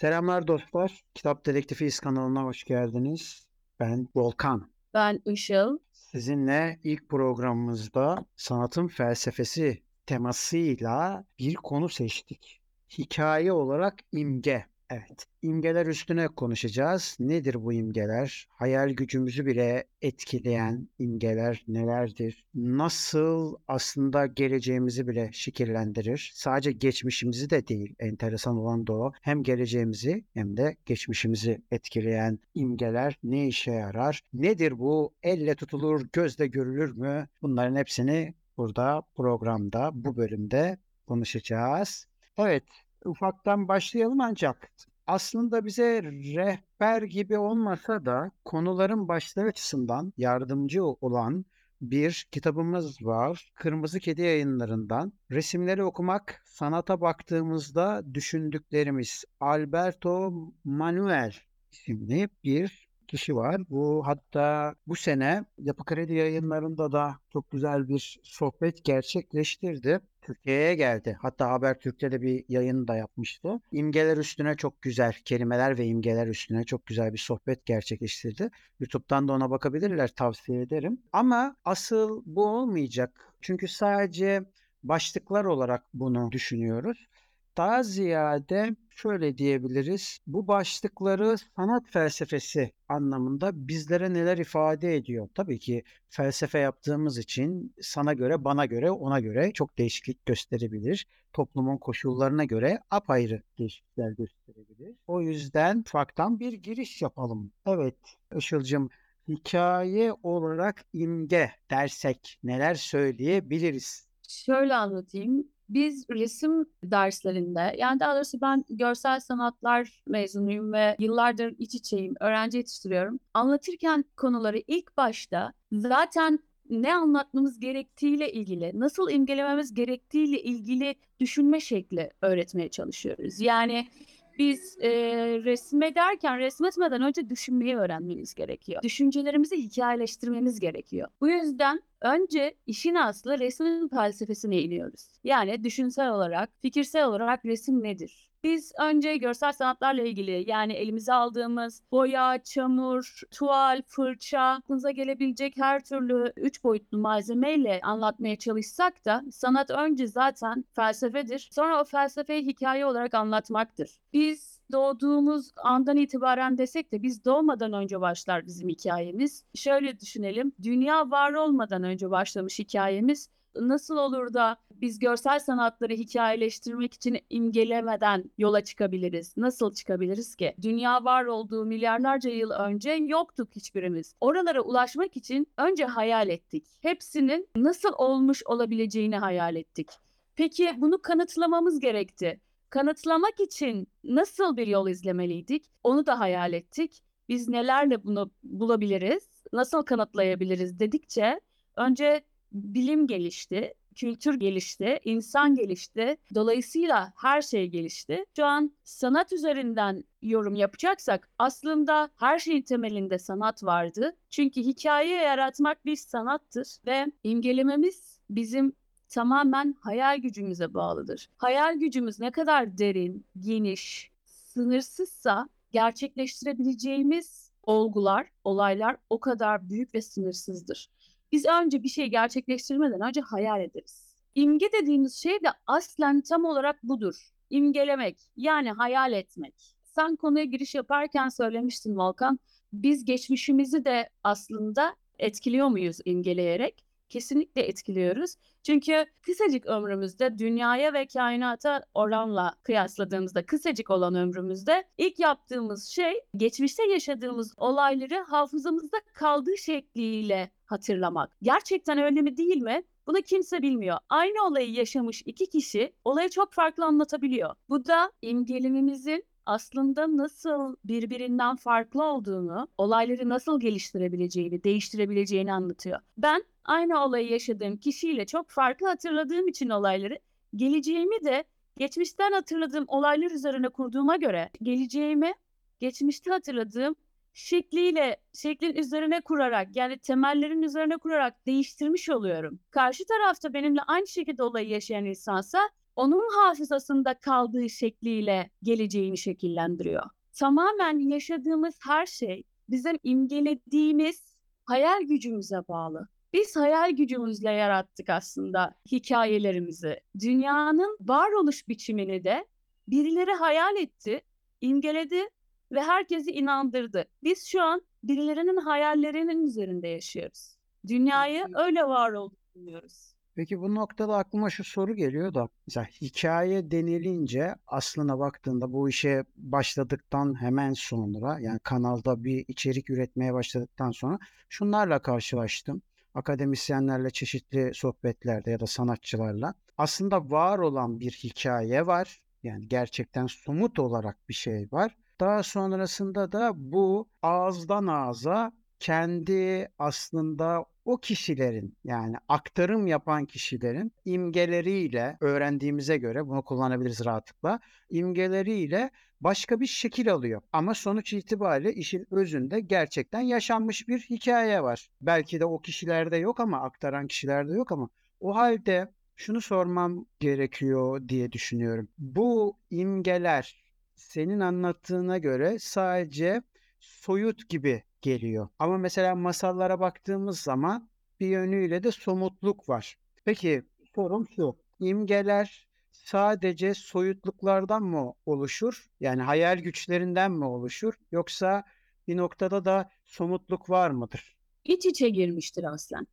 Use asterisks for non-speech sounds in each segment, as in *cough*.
Selamlar dostlar. Kitap Dedektifiyiz kanalına hoş geldiniz. Ben Volkan. Ben Işıl. Sizinle ilk programımızda sanatın felsefesi temasıyla bir konu seçtik. Hikaye olarak imge. Evet, imgeler üstüne konuşacağız. Nedir bu imgeler? Hayal gücümüzü bile etkileyen imgeler nelerdir? Nasıl aslında geleceğimizi bile şekillendirir? Sadece geçmişimizi de değil, enteresan olan da o. Hem geleceğimizi hem de geçmişimizi etkileyen imgeler ne işe yarar? Nedir bu? Elle tutulur, gözle görülür mü? Bunların hepsini burada programda, bu bölümde konuşacağız. Evet, ufaktan başlayalım ancak aslında bize rehber gibi olmasa da konuların başları açısından yardımcı olan bir kitabımız var. Kırmızı Kedi yayınlarından. Resimleri okumak, sanata baktığımızda düşündüklerimiz. Alberto Manuel isimli bir kişi var. Bu hatta bu sene Yapı Kredi yayınlarında da çok güzel bir sohbet gerçekleştirdi. Türkiye'ye geldi. Hatta Habertürk'te de bir yayın da yapmıştı. İmgeler üstüne çok güzel, kelimeler ve imgeler üstüne çok güzel bir sohbet gerçekleştirdi. YouTube'dan da ona bakabilirler, tavsiye ederim. Ama asıl bu olmayacak. Çünkü sadece başlıklar olarak bunu düşünüyoruz. Daha ziyade şöyle diyebiliriz. Bu başlıkları sanat felsefesi anlamında bizlere neler ifade ediyor? Tabii ki felsefe yaptığımız için sana göre, bana göre, ona göre çok değişiklik gösterebilir. Toplumun koşullarına göre apayrı değişiklikler gösterebilir. O yüzden ufaktan bir giriş yapalım. Evet Işıl'cım hikaye olarak imge dersek neler söyleyebiliriz? Şöyle anlatayım biz resim derslerinde yani daha doğrusu ben görsel sanatlar mezunuyum ve yıllardır iç içeyim, öğrenci yetiştiriyorum. Anlatırken konuları ilk başta zaten ne anlatmamız gerektiğiyle ilgili, nasıl imgelememiz gerektiğiyle ilgili düşünme şekli öğretmeye çalışıyoruz. Yani biz e, resmederken resmetmeden önce düşünmeyi öğrenmemiz gerekiyor. Düşüncelerimizi hikayeleştirmemiz gerekiyor. Bu yüzden önce işin aslı resmin felsefesine iniyoruz. Yani düşünsel olarak, fikirsel olarak resim nedir? Biz önce görsel sanatlarla ilgili yani elimize aldığımız boya, çamur, tuval, fırça, aklınıza gelebilecek her türlü üç boyutlu malzemeyle anlatmaya çalışsak da sanat önce zaten felsefedir. Sonra o felsefeyi hikaye olarak anlatmaktır. Biz doğduğumuz andan itibaren desek de biz doğmadan önce başlar bizim hikayemiz. Şöyle düşünelim. Dünya var olmadan önce başlamış hikayemiz nasıl olur da biz görsel sanatları hikayeleştirmek için imgelemeden yola çıkabiliriz? Nasıl çıkabiliriz ki? Dünya var olduğu milyarlarca yıl önce yoktuk hiçbirimiz. Oralara ulaşmak için önce hayal ettik. Hepsinin nasıl olmuş olabileceğini hayal ettik. Peki bunu kanıtlamamız gerekti. Kanıtlamak için nasıl bir yol izlemeliydik? Onu da hayal ettik. Biz nelerle bunu bulabiliriz? Nasıl kanıtlayabiliriz dedikçe önce bilim gelişti, kültür gelişti, insan gelişti. Dolayısıyla her şey gelişti. Şu an sanat üzerinden yorum yapacaksak aslında her şeyin temelinde sanat vardı. Çünkü hikaye yaratmak bir sanattır ve imgelememiz bizim tamamen hayal gücümüze bağlıdır. Hayal gücümüz ne kadar derin, geniş, sınırsızsa gerçekleştirebileceğimiz olgular, olaylar o kadar büyük ve sınırsızdır. Biz önce bir şeyi gerçekleştirmeden önce hayal ederiz. İmge dediğimiz şey de aslen tam olarak budur. İmgelemek yani hayal etmek. Sen konuya giriş yaparken söylemiştin Volkan. Biz geçmişimizi de aslında etkiliyor muyuz imgeleyerek? Kesinlikle etkiliyoruz. Çünkü kısacık ömrümüzde dünyaya ve kainata oranla kıyasladığımızda kısacık olan ömrümüzde ilk yaptığımız şey geçmişte yaşadığımız olayları hafızamızda kaldığı şekliyle hatırlamak. Gerçekten öyle mi değil mi? Bunu kimse bilmiyor. Aynı olayı yaşamış iki kişi olayı çok farklı anlatabiliyor. Bu da imgelemimizin aslında nasıl birbirinden farklı olduğunu, olayları nasıl geliştirebileceğini, değiştirebileceğini anlatıyor. Ben aynı olayı yaşadığım kişiyle çok farklı hatırladığım için olayları, geleceğimi de geçmişten hatırladığım olaylar üzerine kurduğuma göre geleceğimi geçmişte hatırladığım şekliyle, şeklin üzerine kurarak yani temellerin üzerine kurarak değiştirmiş oluyorum. Karşı tarafta benimle aynı şekilde olayı yaşayan insansa onun hafızasında kaldığı şekliyle geleceğini şekillendiriyor. Tamamen yaşadığımız her şey bizim imgelediğimiz hayal gücümüze bağlı. Biz hayal gücümüzle yarattık aslında hikayelerimizi. Dünyanın varoluş biçimini de birileri hayal etti, imgeledi ve herkesi inandırdı. Biz şu an birilerinin hayallerinin üzerinde yaşıyoruz. Dünyayı öyle var olduğunu düşünüyoruz. Peki bu noktada aklıma şu soru geliyor da mesela hikaye denilince aslına baktığında bu işe başladıktan hemen sonra yani kanalda bir içerik üretmeye başladıktan sonra şunlarla karşılaştım. Akademisyenlerle çeşitli sohbetlerde ya da sanatçılarla aslında var olan bir hikaye var. Yani gerçekten somut olarak bir şey var. Daha sonrasında da bu ağızdan ağza kendi aslında o kişilerin yani aktarım yapan kişilerin imgeleriyle öğrendiğimize göre bunu kullanabiliriz rahatlıkla. imgeleriyle başka bir şekil alıyor. Ama sonuç itibariyle işin özünde gerçekten yaşanmış bir hikaye var. Belki de o kişilerde yok ama aktaran kişilerde yok ama o halde şunu sormam gerekiyor diye düşünüyorum. Bu imgeler senin anlattığına göre sadece soyut gibi geliyor. Ama mesela masallara baktığımız zaman bir yönüyle de somutluk var. Peki sorum şu. İmgeler sadece soyutluklardan mı oluşur? Yani hayal güçlerinden mi oluşur? Yoksa bir noktada da somutluk var mıdır? İç içe girmiştir aslen.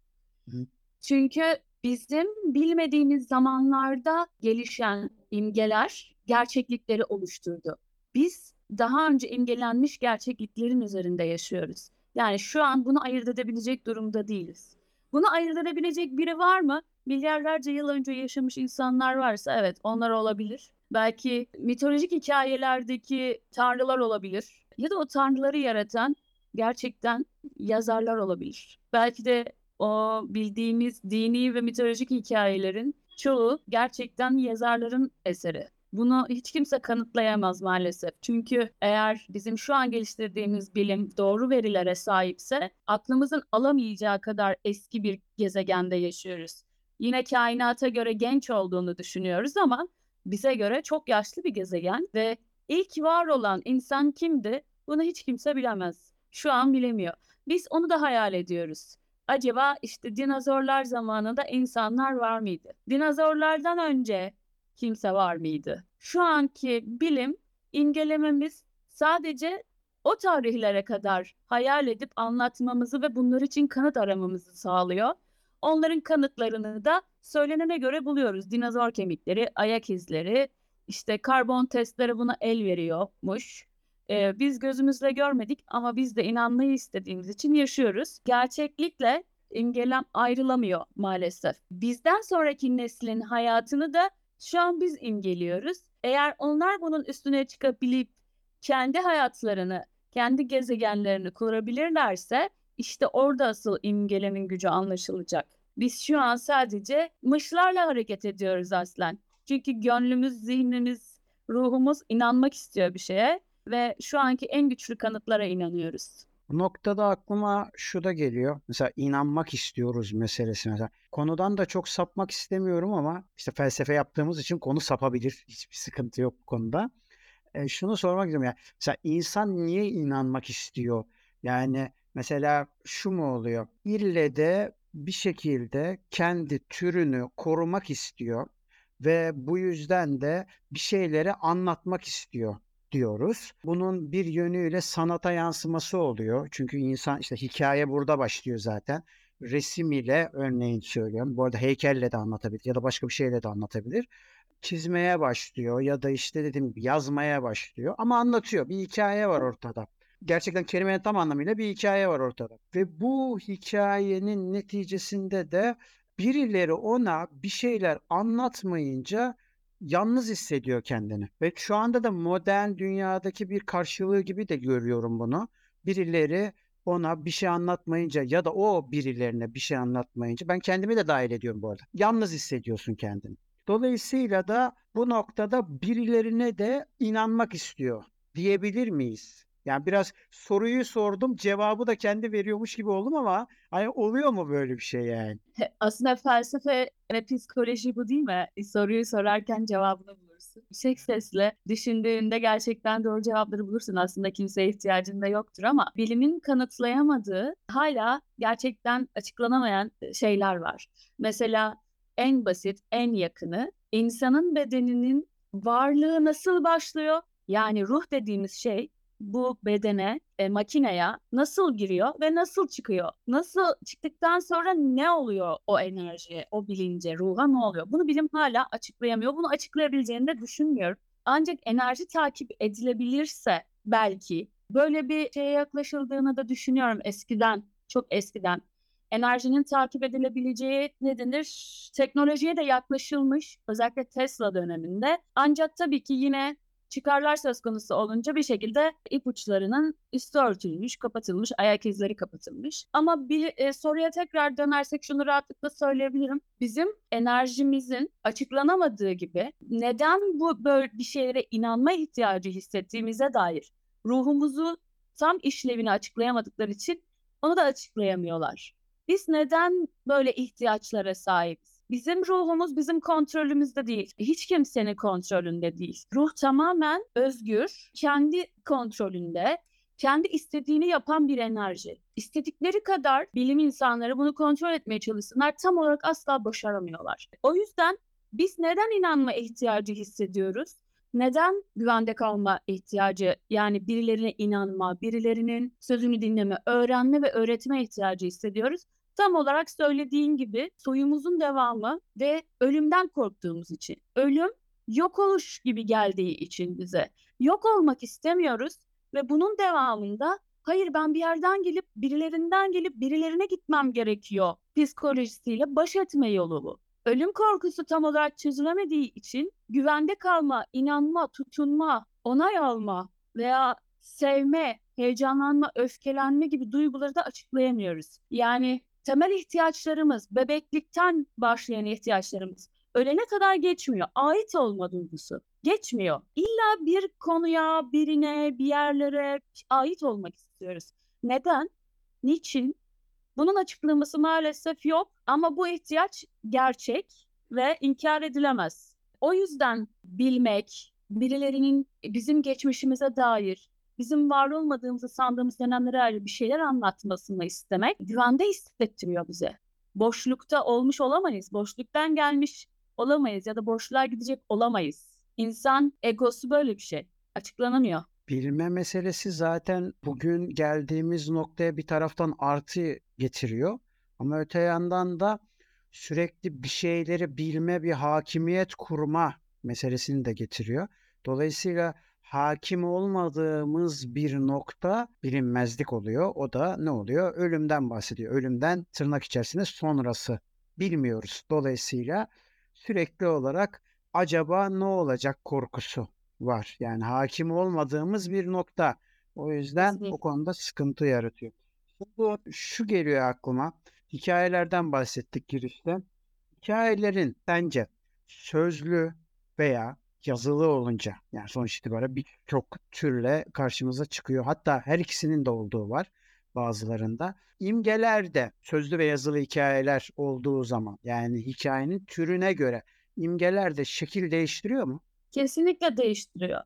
Hı. Çünkü bizim bilmediğimiz zamanlarda gelişen imgeler gerçeklikleri oluşturdu. Biz daha önce imgelenmiş gerçekliklerin üzerinde yaşıyoruz. Yani şu an bunu ayırt edebilecek durumda değiliz. Bunu ayırt edebilecek biri var mı? Milyarlarca yıl önce yaşamış insanlar varsa evet onlar olabilir. Belki mitolojik hikayelerdeki tanrılar olabilir. Ya da o tanrıları yaratan gerçekten yazarlar olabilir. Belki de o bildiğimiz dini ve mitolojik hikayelerin çoğu gerçekten yazarların eseri. Bunu hiç kimse kanıtlayamaz maalesef. Çünkü eğer bizim şu an geliştirdiğimiz bilim doğru verilere sahipse aklımızın alamayacağı kadar eski bir gezegende yaşıyoruz. Yine kainata göre genç olduğunu düşünüyoruz ama bize göre çok yaşlı bir gezegen ve ilk var olan insan kimdi? Bunu hiç kimse bilemez. Şu an bilemiyor. Biz onu da hayal ediyoruz. Acaba işte dinozorlar zamanında insanlar var mıydı? Dinozorlardan önce kimse var mıydı? Şu anki bilim imgelememiz sadece o tarihlere kadar hayal edip anlatmamızı ve bunlar için kanıt aramamızı sağlıyor. Onların kanıtlarını da söylenene göre buluyoruz. Dinozor kemikleri, ayak izleri, işte karbon testleri buna el veriyormuş. Ee, biz gözümüzle görmedik ama biz de inanmayı istediğimiz için yaşıyoruz. Gerçeklikle imgelem ayrılamıyor maalesef. Bizden sonraki neslin hayatını da şu an biz imgeliyoruz. Eğer onlar bunun üstüne çıkabilip kendi hayatlarını, kendi gezegenlerini kurabilirlerse işte orada asıl imgelemin gücü anlaşılacak. Biz şu an sadece mışlarla hareket ediyoruz aslen. Çünkü gönlümüz, zihnimiz, ruhumuz inanmak istiyor bir şeye ve şu anki en güçlü kanıtlara inanıyoruz. Noktada aklıma şu da geliyor. Mesela inanmak istiyoruz meselesi mesela. Konudan da çok sapmak istemiyorum ama işte felsefe yaptığımız için konu sapabilir. *laughs* Hiçbir sıkıntı yok bu konuda. E, şunu sormak istiyorum ya. Mesela insan niye inanmak istiyor? Yani mesela şu mu oluyor? İlle de bir şekilde kendi türünü korumak istiyor ve bu yüzden de bir şeyleri anlatmak istiyor diyoruz. Bunun bir yönüyle sanata yansıması oluyor. Çünkü insan işte hikaye burada başlıyor zaten. Resim ile örneğin söylüyorum. Bu arada heykelle de anlatabilir ya da başka bir şeyle de anlatabilir. Çizmeye başlıyor ya da işte dediğim gibi yazmaya başlıyor ama anlatıyor. Bir hikaye var ortada. Gerçekten kelimenin tam anlamıyla bir hikaye var ortada. Ve bu hikayenin neticesinde de birileri ona bir şeyler anlatmayınca yalnız hissediyor kendini. Ve şu anda da modern dünyadaki bir karşılığı gibi de görüyorum bunu. Birileri ona bir şey anlatmayınca ya da o birilerine bir şey anlatmayınca ben kendimi de dahil ediyorum bu arada. Yalnız hissediyorsun kendini. Dolayısıyla da bu noktada birilerine de inanmak istiyor diyebilir miyiz? Yani biraz soruyu sordum, cevabı da kendi veriyormuş gibi oldum ama hani oluyor mu böyle bir şey yani? Aslında felsefe ve psikoloji bu değil mi? E, soruyu sorarken cevabını bulursun. Yüksek sesle düşündüğünde gerçekten doğru cevapları bulursun. Aslında kimseye ihtiyacın da yoktur ama bilimin kanıtlayamadığı hala gerçekten açıklanamayan e, şeyler var. Mesela en basit, en yakını insanın bedeninin varlığı nasıl başlıyor? Yani ruh dediğimiz şey bu bedene, e, makineye nasıl giriyor ve nasıl çıkıyor? Nasıl çıktıktan sonra ne oluyor o enerjiye, o bilince, ruha ne oluyor? Bunu bilim hala açıklayamıyor. Bunu açıklayabileceğini de düşünmüyorum. Ancak enerji takip edilebilirse belki böyle bir şeye yaklaşıldığını da düşünüyorum eskiden, çok eskiden. Enerjinin takip edilebileceği ne denir? Teknolojiye de yaklaşılmış özellikle Tesla döneminde. Ancak tabii ki yine çıkarlar söz konusu olunca bir şekilde ipuçlarının üstü örtülmüş, kapatılmış, ayak izleri kapatılmış. Ama bir e, soruya tekrar dönersek şunu rahatlıkla söyleyebilirim. Bizim enerjimizin açıklanamadığı gibi neden bu böyle bir şeylere inanma ihtiyacı hissettiğimize dair ruhumuzu tam işlevini açıklayamadıkları için onu da açıklayamıyorlar. Biz neden böyle ihtiyaçlara sahibiz? Bizim ruhumuz bizim kontrolümüzde değil. Hiç kimsenin kontrolünde değil. Ruh tamamen özgür, kendi kontrolünde, kendi istediğini yapan bir enerji. İstedikleri kadar bilim insanları bunu kontrol etmeye çalışsınlar tam olarak asla başaramıyorlar. O yüzden biz neden inanma ihtiyacı hissediyoruz? Neden güvende kalma ihtiyacı yani birilerine inanma, birilerinin sözünü dinleme, öğrenme ve öğretme ihtiyacı hissediyoruz? Tam olarak söylediğin gibi soyumuzun devamı ve ölümden korktuğumuz için. Ölüm yok oluş gibi geldiği için bize. Yok olmak istemiyoruz ve bunun devamında hayır ben bir yerden gelip birilerinden gelip birilerine gitmem gerekiyor psikolojisiyle baş etme yolu bu. Ölüm korkusu tam olarak çözülemediği için güvende kalma, inanma, tutunma, onay alma veya sevme, heyecanlanma, öfkelenme gibi duyguları da açıklayamıyoruz. Yani temel ihtiyaçlarımız, bebeklikten başlayan ihtiyaçlarımız ölene kadar geçmiyor. Ait olma duygusu geçmiyor. İlla bir konuya, birine, bir yerlere ait olmak istiyoruz. Neden? Niçin? Bunun açıklaması maalesef yok ama bu ihtiyaç gerçek ve inkar edilemez. O yüzden bilmek, birilerinin bizim geçmişimize dair bizim var olmadığımızı sandığımız dönemlere ayrı bir şeyler anlatmasını istemek güvende hissettiriyor bize. Boşlukta olmuş olamayız. Boşluktan gelmiş olamayız ya da boşluğa gidecek olamayız. İnsan egosu böyle bir şey. Açıklanamıyor. Bilme meselesi zaten bugün geldiğimiz noktaya bir taraftan artı getiriyor. Ama öte yandan da sürekli bir şeyleri bilme, bir hakimiyet kurma meselesini de getiriyor. Dolayısıyla hakim olmadığımız bir nokta bilinmezlik oluyor. O da ne oluyor? Ölümden bahsediyor. Ölümden tırnak içerisinde sonrası bilmiyoruz. Dolayısıyla sürekli olarak acaba ne olacak korkusu var. Yani hakim olmadığımız bir nokta. O yüzden o konuda sıkıntı yaratıyor. Şimdi şu geliyor aklıma. Hikayelerden bahsettik girişte. Hikayelerin sence sözlü veya yazılı olunca yani sonuç itibariyle birçok türle karşımıza çıkıyor. Hatta her ikisinin de olduğu var bazılarında. İmgeler de sözlü ve yazılı hikayeler olduğu zaman yani hikayenin türüne göre imgeler de şekil değiştiriyor mu? Kesinlikle değiştiriyor.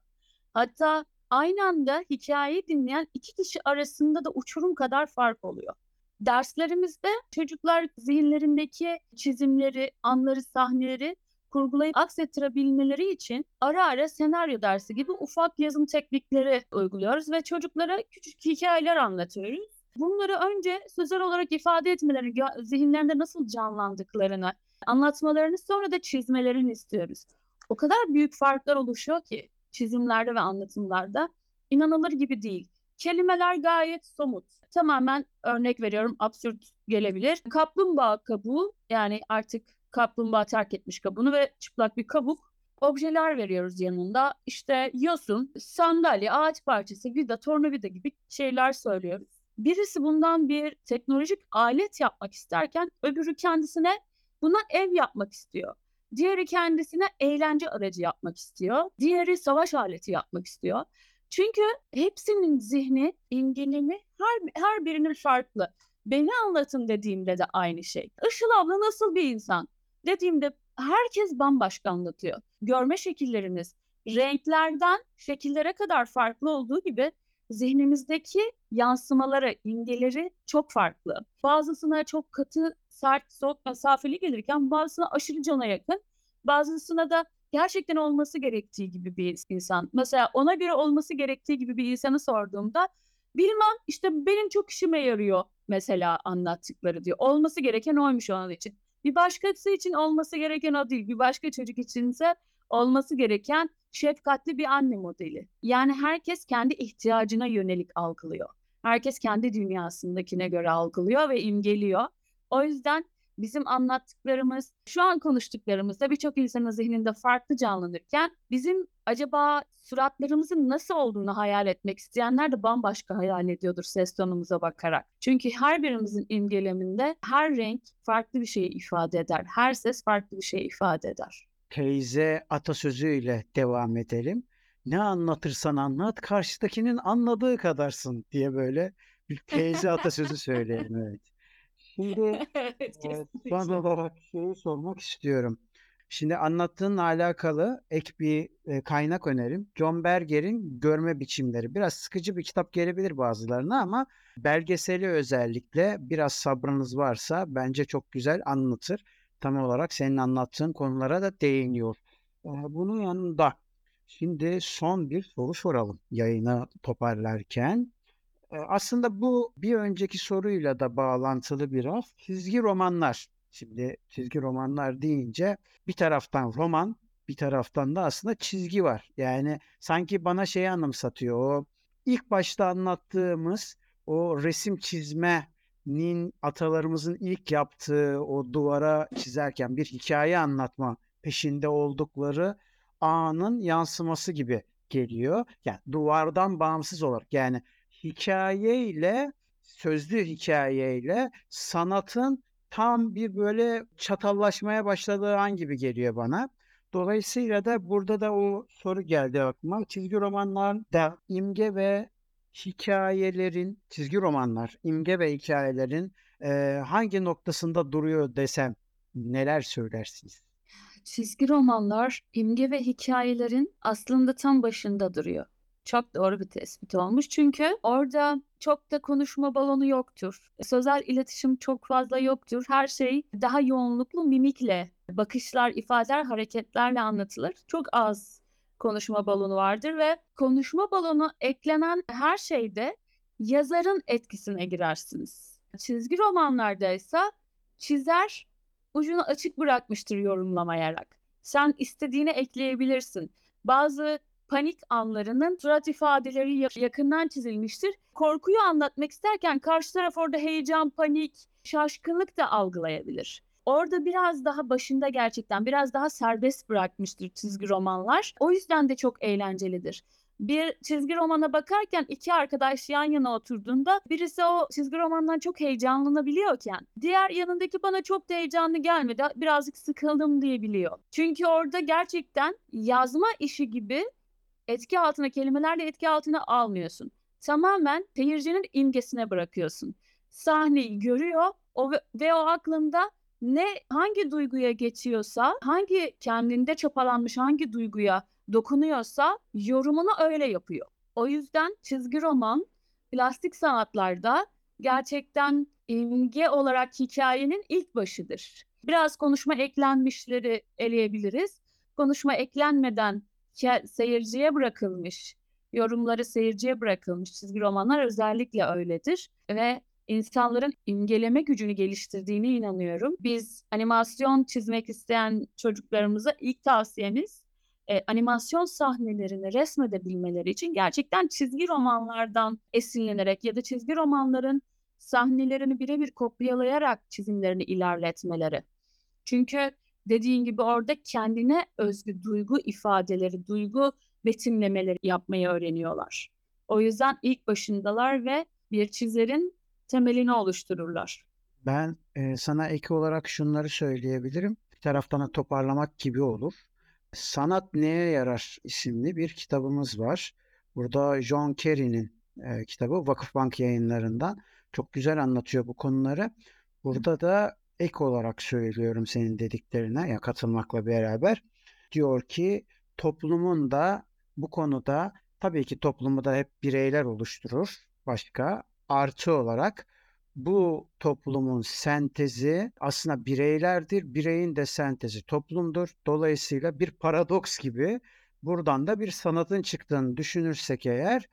Hatta aynı anda hikayeyi dinleyen iki kişi arasında da uçurum kadar fark oluyor. Derslerimizde çocuklar zihinlerindeki çizimleri, anları, sahneleri kurgulayıp aksettirebilmeleri için ara ara senaryo dersi gibi ufak yazım teknikleri uyguluyoruz ve çocuklara küçük hikayeler anlatıyoruz. Bunları önce sözel olarak ifade etmelerini, zihinlerinde nasıl canlandıklarını anlatmalarını sonra da çizmelerini istiyoruz. O kadar büyük farklar oluşuyor ki çizimlerde ve anlatımlarda inanılır gibi değil. Kelimeler gayet somut. Tamamen örnek veriyorum absürt gelebilir. Kaplumbağa kabuğu yani artık kaplumbağa terk etmiş kabuğunu ve çıplak bir kabuk objeler veriyoruz yanında. İşte yosun, sandalye, ağaç parçası, vida, tornavida gibi şeyler söylüyoruz. Birisi bundan bir teknolojik alet yapmak isterken öbürü kendisine buna ev yapmak istiyor. Diğeri kendisine eğlence aracı yapmak istiyor. Diğeri savaş aleti yapmak istiyor. Çünkü hepsinin zihni, imgelemi her, her birinin farklı. Beni anlatın dediğimde de aynı şey. Işıl abla nasıl bir insan? Dediğimde herkes bambaşka anlatıyor. Görme şekilleriniz, renklerden şekillere kadar farklı olduğu gibi zihnimizdeki yansımaları, imgeleri çok farklı. Bazısına çok katı, sert, soğuk, mesafeli gelirken bazısına aşırı cana yakın, bazısına da gerçekten olması gerektiği gibi bir insan. Mesela ona göre olması gerektiği gibi bir insanı sorduğumda bilmem işte benim çok işime yarıyor mesela anlattıkları diyor. Olması gereken oymuş onun için. Bir başkası için olması gereken o değil. Bir başka çocuk içinse olması gereken şefkatli bir anne modeli. Yani herkes kendi ihtiyacına yönelik algılıyor. Herkes kendi dünyasındakine göre algılıyor ve imgeliyor. O yüzden bizim anlattıklarımız, şu an konuştuklarımız da birçok insanın zihninde farklı canlanırken bizim acaba suratlarımızın nasıl olduğunu hayal etmek isteyenler de bambaşka hayal ediyordur ses tonumuza bakarak. Çünkü her birimizin imgeleminde her renk farklı bir şeyi ifade eder. Her ses farklı bir şey ifade eder. Teyze atasözüyle devam edelim. Ne anlatırsan anlat, karşıdakinin anladığı kadarsın diye böyle bir teyze *laughs* atasözü söyleyelim. Evet. Şimdi *laughs* kesinlikle. son olarak şeyi sormak istiyorum. Şimdi anlattığınla alakalı ek bir e, kaynak önerim. John Berger'in Görme Biçimleri. Biraz sıkıcı bir kitap gelebilir bazılarına ama belgeseli özellikle biraz sabrınız varsa bence çok güzel anlatır. Tam olarak senin anlattığın konulara da değiniyor. E, bunun yanında şimdi son bir soru soralım yayını toparlarken. E, Aslında bu bir önceki soruyla da bağlantılı biraz. Çizgi romanlar. Şimdi çizgi romanlar deyince bir taraftan roman, bir taraftan da aslında çizgi var. Yani sanki bana şeyi anımsatıyor. O ilk başta anlattığımız o resim çizmenin atalarımızın ilk yaptığı o duvara çizerken bir hikaye anlatma peşinde oldukları anın yansıması gibi geliyor. Yani duvardan bağımsız olarak yani hikayeyle sözlü hikayeyle sanatın tam bir böyle çatallaşmaya başladığı an gibi geliyor bana. Dolayısıyla da burada da o soru geldi aklıma. Çizgi romanlarda imge ve hikayelerin, çizgi romanlar, imge ve hikayelerin eee, hangi noktasında duruyor desem neler söylersiniz? Çizgi romanlar imge ve hikayelerin aslında tam başında duruyor. Çok doğru bir tespit olmuş. Çünkü orada çok da konuşma balonu yoktur. Sözel iletişim çok fazla yoktur. Her şey daha yoğunluklu mimikle, bakışlar, ifadeler, hareketlerle anlatılır. Çok az konuşma balonu vardır ve konuşma balonu eklenen her şeyde yazarın etkisine girersiniz. Çizgi romanlarda ise çizer ucunu açık bırakmıştır yorumlamayarak. Sen istediğini ekleyebilirsin. Bazı panik anlarının surat ifadeleri ya- yakından çizilmiştir. Korkuyu anlatmak isterken karşı taraf orada heyecan, panik, şaşkınlık da algılayabilir. Orada biraz daha başında gerçekten biraz daha serbest bırakmıştır çizgi romanlar. O yüzden de çok eğlencelidir. Bir çizgi romana bakarken iki arkadaş yan yana oturduğunda birisi o çizgi romandan çok heyecanlanabiliyorken diğer yanındaki bana çok da heyecanlı gelmedi birazcık sıkıldım diyebiliyor. Çünkü orada gerçekten yazma işi gibi etki altına kelimelerle etki altına almıyorsun. Tamamen seyircinin imgesine bırakıyorsun. Sahneyi görüyor o ve, ve o aklında ne hangi duyguya geçiyorsa, hangi kendinde çapalanmış hangi duyguya dokunuyorsa yorumunu öyle yapıyor. O yüzden çizgi roman plastik sanatlarda gerçekten imge olarak hikayenin ilk başıdır. Biraz konuşma eklenmişleri eleyebiliriz. Konuşma eklenmeden seyirciye bırakılmış, yorumları seyirciye bırakılmış çizgi romanlar özellikle öyledir ve insanların imgeleme gücünü geliştirdiğine inanıyorum. Biz animasyon çizmek isteyen çocuklarımıza ilk tavsiyemiz e, animasyon sahnelerini resmedebilmeleri için gerçekten çizgi romanlardan esinlenerek ya da çizgi romanların sahnelerini birebir kopyalayarak çizimlerini ilerletmeleri. Çünkü dediğin gibi orada kendine özgü duygu ifadeleri, duygu betimlemeleri yapmayı öğreniyorlar. O yüzden ilk başındalar ve bir çizerin temelini oluştururlar. Ben e, sana ek olarak şunları söyleyebilirim. Bir taraftan toparlamak gibi olur. Sanat Neye Yarar isimli bir kitabımız var. Burada John Kerry'nin e, kitabı Vakıfbank yayınlarından çok güzel anlatıyor bu konuları. Burada da ek olarak söylüyorum senin dediklerine ya katılmakla beraber diyor ki toplumun da bu konuda tabii ki toplumu da hep bireyler oluşturur başka artı olarak bu toplumun sentezi aslında bireylerdir. Bireyin de sentezi toplumdur. Dolayısıyla bir paradoks gibi buradan da bir sanatın çıktığını düşünürsek eğer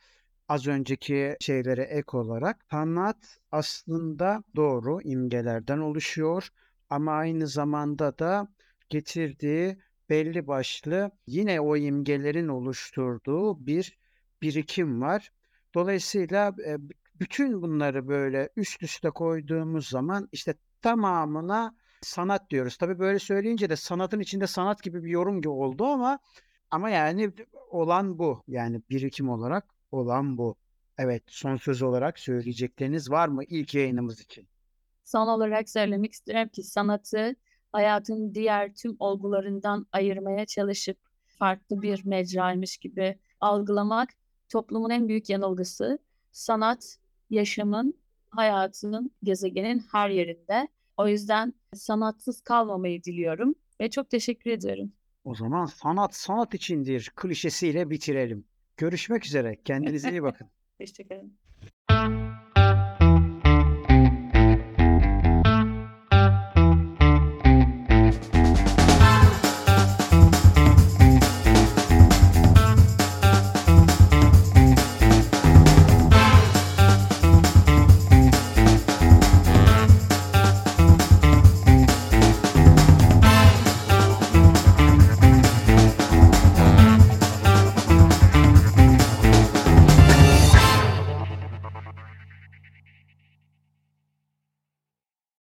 az önceki şeylere ek olarak sanat aslında doğru imgelerden oluşuyor ama aynı zamanda da getirdiği belli başlı yine o imgelerin oluşturduğu bir birikim var. Dolayısıyla e, bütün bunları böyle üst üste koyduğumuz zaman işte tamamına sanat diyoruz. Tabii böyle söyleyince de sanatın içinde sanat gibi bir yorum gibi oldu ama ama yani olan bu. Yani birikim olarak olan bu. Evet, son söz olarak söyleyecekleriniz var mı ilk yayınımız için? Son olarak söylemek isterim ki sanatı hayatın diğer tüm olgularından ayırmaya çalışıp farklı bir mecraymış gibi algılamak toplumun en büyük yanılgısı. Sanat yaşamın, hayatının, gezegenin her yerinde. O yüzden sanatsız kalmamayı diliyorum ve çok teşekkür ediyorum. O zaman sanat sanat içindir klişesiyle bitirelim. Görüşmek üzere. Kendinize iyi bakın. *laughs* Ederim.